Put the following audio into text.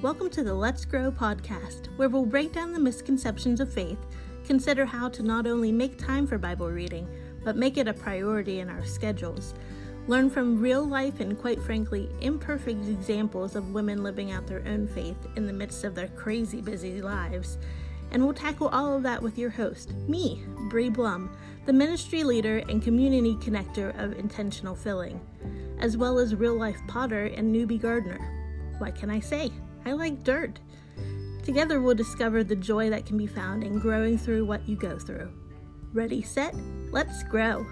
Welcome to the Let's Grow podcast, where we'll break down the misconceptions of faith, consider how to not only make time for Bible reading, but make it a priority in our schedules, learn from real life and, quite frankly, imperfect examples of women living out their own faith in the midst of their crazy busy lives. And we'll tackle all of that with your host, me, Bree Blum, the ministry leader and community connector of Intentional Filling, as well as real life potter and newbie gardener. What can I say? I like dirt. Together, we'll discover the joy that can be found in growing through what you go through. Ready, set, let's grow.